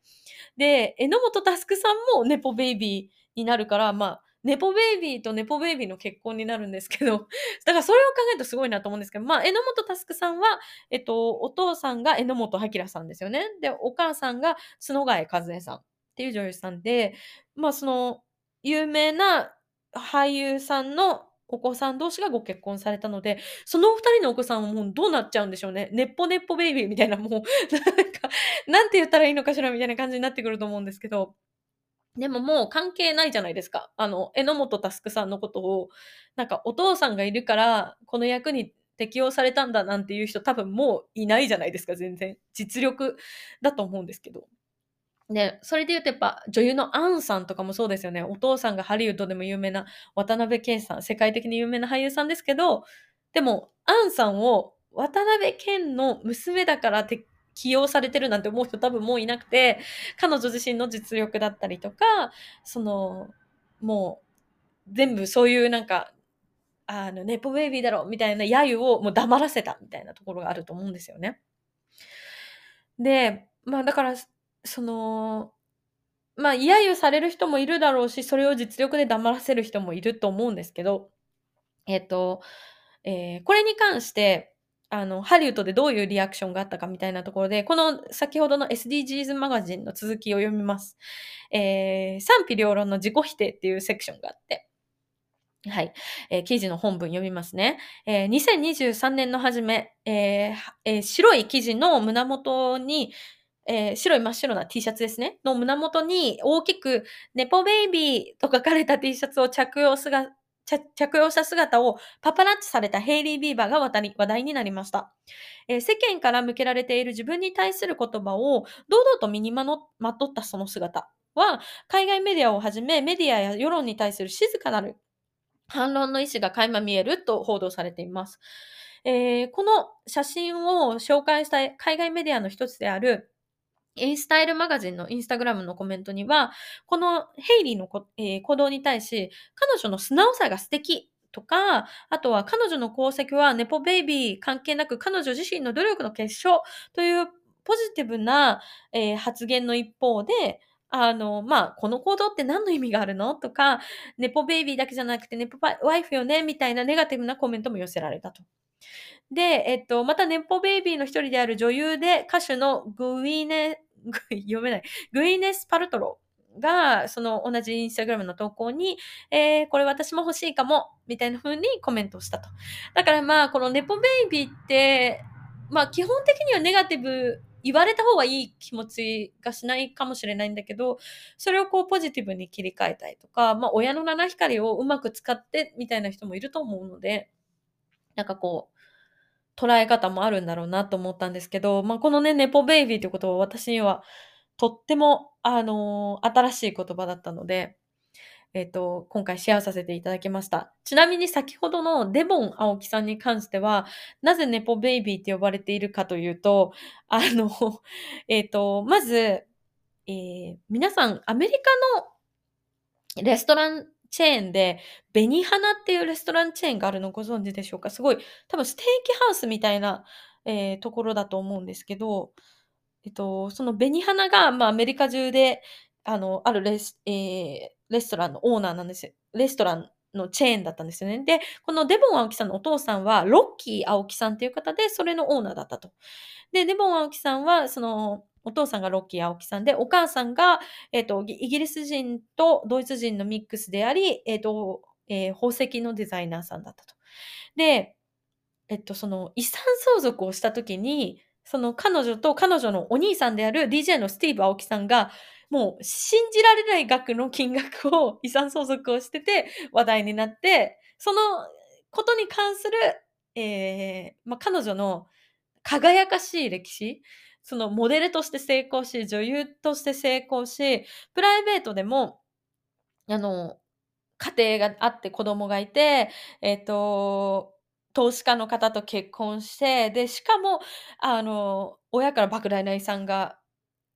で、榎本佑さんもネポベイビーになるから、まあ、ネポベイビーとネポベイビーの結婚になるんですけど、だからそれを考えるとすごいなと思うんですけど、まあ、榎本佑さんは、えっと、お父さんが榎本明さんですよね。で、お母さんが角替和恵さんっていう女優さんで、まあ、その、有名な俳優さんのお子さん同士がご結婚されたので、そのお二人のお子さんはもうどうなっちゃうんでしょうね。ねっぽねっぽベイビーみたいな、もう、なんか、なんて言ったらいいのかしらみたいな感じになってくると思うんですけど、でももう関係ないじゃないですか。あの、榎本佑さんのことを、なんかお父さんがいるから、この役に適用されたんだなんていう人多分もういないじゃないですか、全然。実力だと思うんですけど。で、それで言うとやっぱ女優のアンさんとかもそうですよね。お父さんがハリウッドでも有名な渡辺謙さん、世界的に有名な俳優さんですけど、でも、アンさんを渡辺謙の娘だからって起用されてるなんて思う人多分もういなくて、彼女自身の実力だったりとか、その、もう、全部そういうなんか、あの、ネポベイビーだろみたいな揶揄をもう黙らせたみたいなところがあると思うんですよね。で、まあだから、その、まあ、揶揄される人もいるだろうし、それを実力で黙らせる人もいると思うんですけど、えっと、えーこれに関して、あの、ハリウッドでどういうリアクションがあったかみたいなところで、この先ほどの SDGs マガジンの続きを読みます。えー、賛否両論の自己否定っていうセクションがあって、はい。えー、記事の本文読みますね。えー、2023年の初め、えーえー、白い生地の胸元に、えー、白い真っ白な T シャツですね。の胸元に大きく、 nepo baby と書かれた T シャツを着用すが、着用した姿をパパラッチされたヘイリー・ビーバーが話題になりました、えー、世間から向けられている自分に対する言葉を堂々と身にまとったその姿は、海外メディアをはじめメディアや世論に対する静かなる反論の意思が垣間見えると報道されています。えー、この写真を紹介した海外メディアの一つであるインスタイルマガジンのインスタグラムのコメントには、このヘイリーのこ、えー、行動に対し、彼女の素直さが素敵とか、あとは彼女の功績はネポベイビー関係なく彼女自身の努力の結晶というポジティブな、えー、発言の一方で、あの、まあ、この行動って何の意味があるのとか、ネポベイビーだけじゃなくてネポワイフよねみたいなネガティブなコメントも寄せられたと。で、えっと、また、ネポベイビーの一人である女優で歌手のグイネ、読めない、グイネス・パルトロが、その同じインスタグラムの投稿に、えー、これ私も欲しいかも、みたいな風にコメントをしたと。だからまあ、このネポベイビーって、まあ基本的にはネガティブ言われた方がいい気持ちがしないかもしれないんだけど、それをこうポジティブに切り替えたいとか、まあ親の七光をうまく使ってみたいな人もいると思うので、なんかこう、捉え方もあるんだろうなと思ったんですけど、まあこのね、ネポベイビーということは私にはとっても、あのー、新しい言葉だったので、えっ、ー、と、今回シェアさせていただきました。ちなみに先ほどのデボン青木さんに関しては、なぜネポベイビーって呼ばれているかというと、あの、えっ、ー、と、まず、えー、皆さん、アメリカのレストランチェーンで、ベニハナっていうレストランチェーンがあるのご存知でしょうか？すごい、多分ステーキハウスみたいな、えー、ところだと思うんですけど、えっと、そのベニハナが、まあ、アメリカ中で、あの、あるレス、えー、レストランのオーナーなんですよ。レストランのチェーンだったんですよね。で、このデボン青木さんのお父さんは、ロッキー青木さんっていう方で、それのオーナーだったと。で、デボン青木さんは、その、お父さんがロッキー青木さんで、お母さんが、えっ、ー、と、イギリス人とドイツ人のミックスであり、えっ、ー、と、えー、宝石のデザイナーさんだったと。で、えっと、その遺産相続をしたときに、その彼女と彼女のお兄さんである DJ のスティーブ青木さんが、もう信じられない額の金額を遺産相続をしてて話題になって、そのことに関する、えー、まあ、彼女の輝かしい歴史、そのモデルとして成功し、女優として成功し、プライベートでも、あの、家庭があって子供がいて、えっ、ー、と、投資家の方と結婚して、で、しかも、あの、親から莫大な遺産が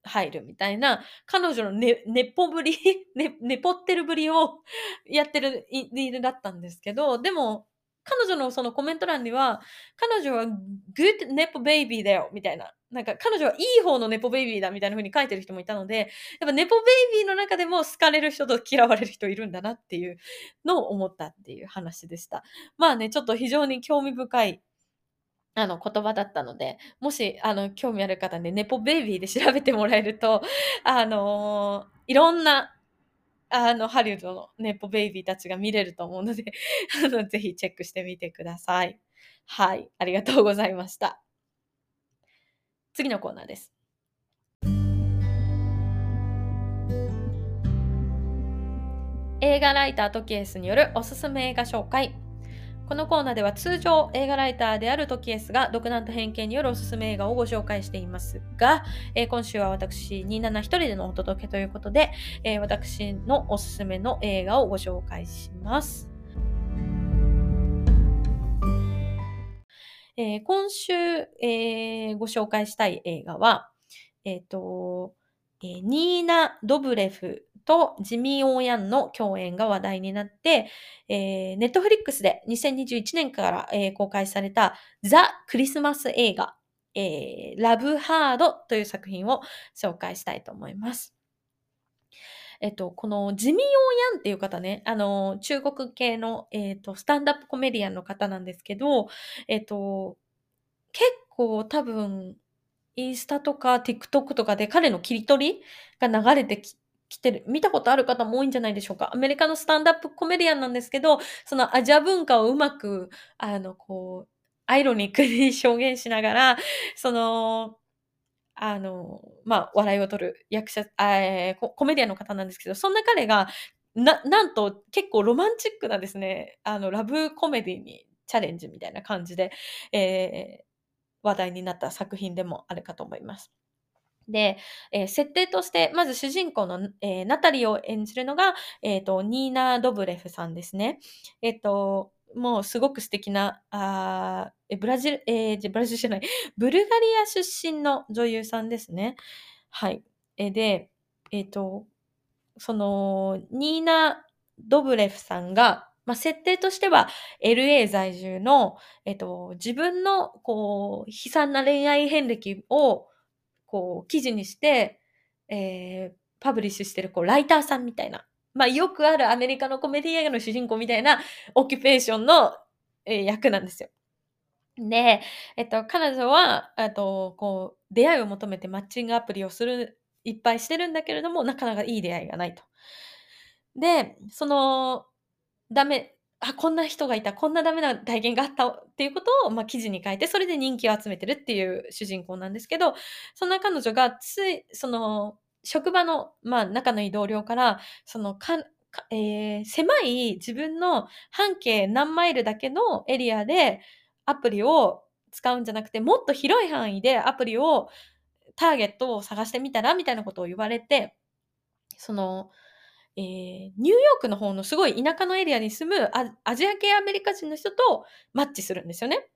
入るみたいな、彼女のね、ねっぽぶり、ね、ねぽってるぶりを やってるリールだったんですけど、でも、彼女のそのコメント欄には、彼女は good ネポベイビーだよ、みたいな。なんか彼女はいい方のネポベイビーだみたいな風に書いてる人もいたので、やっぱネポベイビーの中でも好かれる人と嫌われる人いるんだなっていうのを思ったっていう話でした。まあね、ちょっと非常に興味深いあの、言葉だったので、もし、あの、興味ある方で、ネポベイビーで調べてもらえると、あのー、いろんな、あの、ハリウッドのネポベイビーたちが見れると思うので、あの、ぜひチェックしてみてください。はい。ありがとうございました。次のコーナーです。映画ライタートキエスによるおすすめ映画紹介。このコーナーでは通常映画ライターであるトキエスが独断と偏見によるおすすめ映画をご紹介していますが、えー、今週は私27一人でのお届けということで、えー、私のおすすめの映画をご紹介します。えー、今週、えご紹介したい映画は、えっ、と、えニーナ・ドブレフとジミー・オーヤンの共演が話題になって、えー、ネットフリックスで2021年から、えー、公開されたザ・クリスマス映画、えー、ラブハードという作品を紹介したいと思います。えっと、このジミー・オヤンっていう方ね、あの、中国系の、えっと、スタンダップコメディアンの方なんですけど、えっと、結構多分、インスタとか TikTok とかで彼の切り取りが流れてき来てる、見たことある方も多いんじゃないでしょうか。アメリカのスタンダップコメディアンなんですけど、そのアジア文化をうまく、あの、こう、アイロニックに表現しながら、その、あの、まあ、笑いを取る役者、えー、コメディアンの方なんですけど、そんな彼が、な、なんと結構ロマンチックなですね、あの、ラブコメディにチャレンジみたいな感じで、えー、話題になった作品でもあるかと思います。で、えー、設定として、まず主人公の、えー、ナタリーを演じるのが、えっ、ー、と、ニーナ・ドブレフさんですね。えっ、と、もうすごく素敵な、あえブラジル、えー、ブラジルじゃない、ブルガリア出身の女優さんですね。はい。えで、えっ、と、その、ニーナ・ドブレフさんが、まあ、設定としては LA 在住の、えっ、と、自分の、こう、悲惨な恋愛遍歴を、こう、記事にして、えー、パブリッシュしてる、こう、ライターさんみたいな。まあ、よくあるアメリカのコメディ映画の主人公みたいなオキュペーションの、え、役なんですよ。で、えっと、彼女は、えっと、こう、出会いを求めてマッチングアプリをする、いっぱいしてるんだけれども、なかなかいい出会いがないと。で、その、ダメ、あ、こんな人がいた、こんなダメな体験があったっていうことを、まあ、記事に書いて、それで人気を集めてるっていう主人公なんですけど、そんな彼女がつい、その、職場の、まあ、仲のいい同僚から、その、か、えー、狭い自分の半径何マイルだけのエリアでアプリを使うんじゃなくて、もっと広い範囲でアプリを、ターゲットを探してみたらみたいなことを言われて、その、えー、ニューヨークの方のすごい田舎のエリアに住むアジア系アメリカ人の人とマッチするんですよね。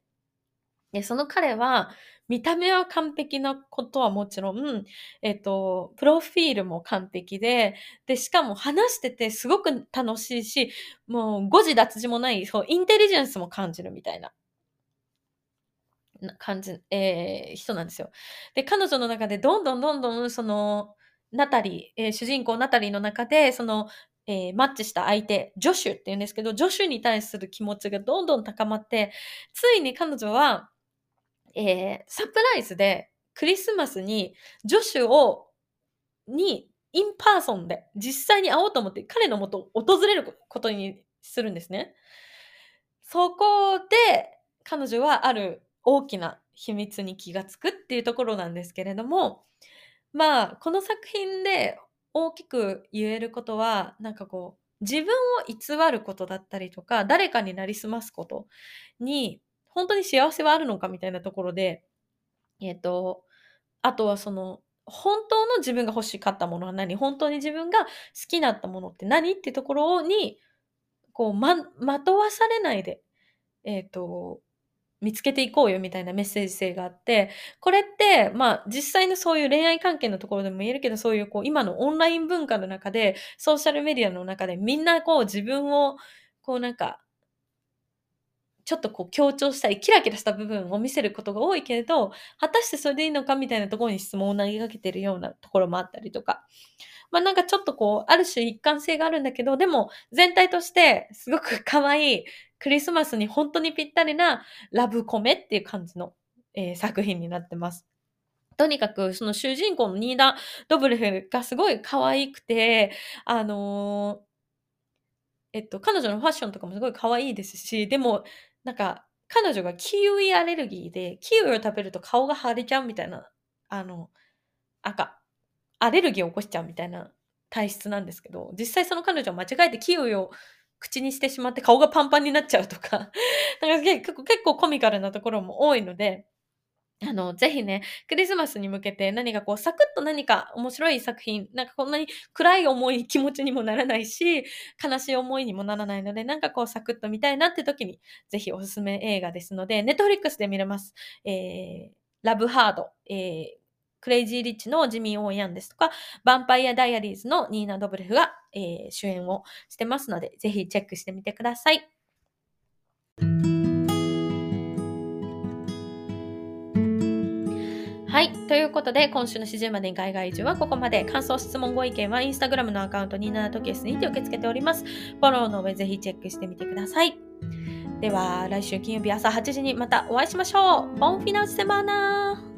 で、その彼は、見た目は完璧なことはもちろん、えっと、プロフィールも完璧で、で、しかも話しててすごく楽しいし、もう誤字脱字もない、そう、インテリジェンスも感じるみたいな。な感じ、えー、人なんですよ。で、彼女の中でどんどんどんどん、その、ナタリー、えー、主人公ナタリーの中で、その、えー、マッチした相手、ジョシュって言うんですけど、ジョシュに対する気持ちがどんどん高まって、ついに彼女は、えー、サプライズでクリスマスにジョシュを、に、 in person で実際に会おうと思って彼のもとを訪れることにするんですね。そこで彼女はある大きな秘密に気がつくっていうところなんですけれども、まあ、この作品で大きく言えることは、なんかこう、自分を偽ることだったりとか、誰かになりすますことに、本当に幸せはあるのかみたいなところで、えっ、ー、と、あとはその、本当の自分が欲しかったものは何？本当に自分が好きだったものって何？ってところに、こう、ま、まとわされないで、えっ、ー、と、見つけていこうよみたいなメッセージ性があって、これって、まあ実際のそういう恋愛関係のところでも言えるけど、そういうこう今のオンライン文化の中で、ソーシャルメディアの中でみんなこう自分をこうなんか、ちょっとこう強調したい、キラキラした部分を見せることが多いけれど、果たしてそれでいいのかみたいなところに質問を投げかけてるようなところもあったりとか。まあなんかちょっとこう、ある種一貫性があるんだけど、でも全体としてすごく可愛いクリスマスに本当にぴったりなラブコメっていう感じの、えー、作品になってます。とにかく、その主人公のニーダ・ドブレフがすごい可愛くて、あのー、えっと、彼女のファッションとかもすごい可愛いですし、でも、なんか、彼女がキウイアレルギーで、キウイを食べると顔が腫れちゃうみたいな、あの、赤、アレルギーを起こしちゃうみたいな体質なんですけど、実際その彼女は間違えてキウイを口にしてしまって顔がパンパンになっちゃうとか、なんか結構結構コミカルなところも多いので、あの、ぜひね、クリスマスに向けて何かこう、サクッと何か面白い作品、なんかこんなに暗い思い、気持ちにもならないし、悲しい思いにもならないので、なんかこう、サクッと見たいなって時に、ぜひおすすめ映画ですので、ネットフリックスで見れます。えー、ラブハード、えー、クレイジーリッチのジミー・オーヤンですとか、ヴァンパイア・ダイアリーズのニーナ・ドブレフが、えー、主演をしてますので、ぜひチェックしてみてください。はい。ということで、今週の始終までに海外移住はここまで。感想、質問、ご意見はインスタグラムのアカウント27時 S にて受け付けております。フォローの上ぜひチェックしてみてください。では来週金曜日朝8時にまたお会いしましょう。ボンフィナウセマーナ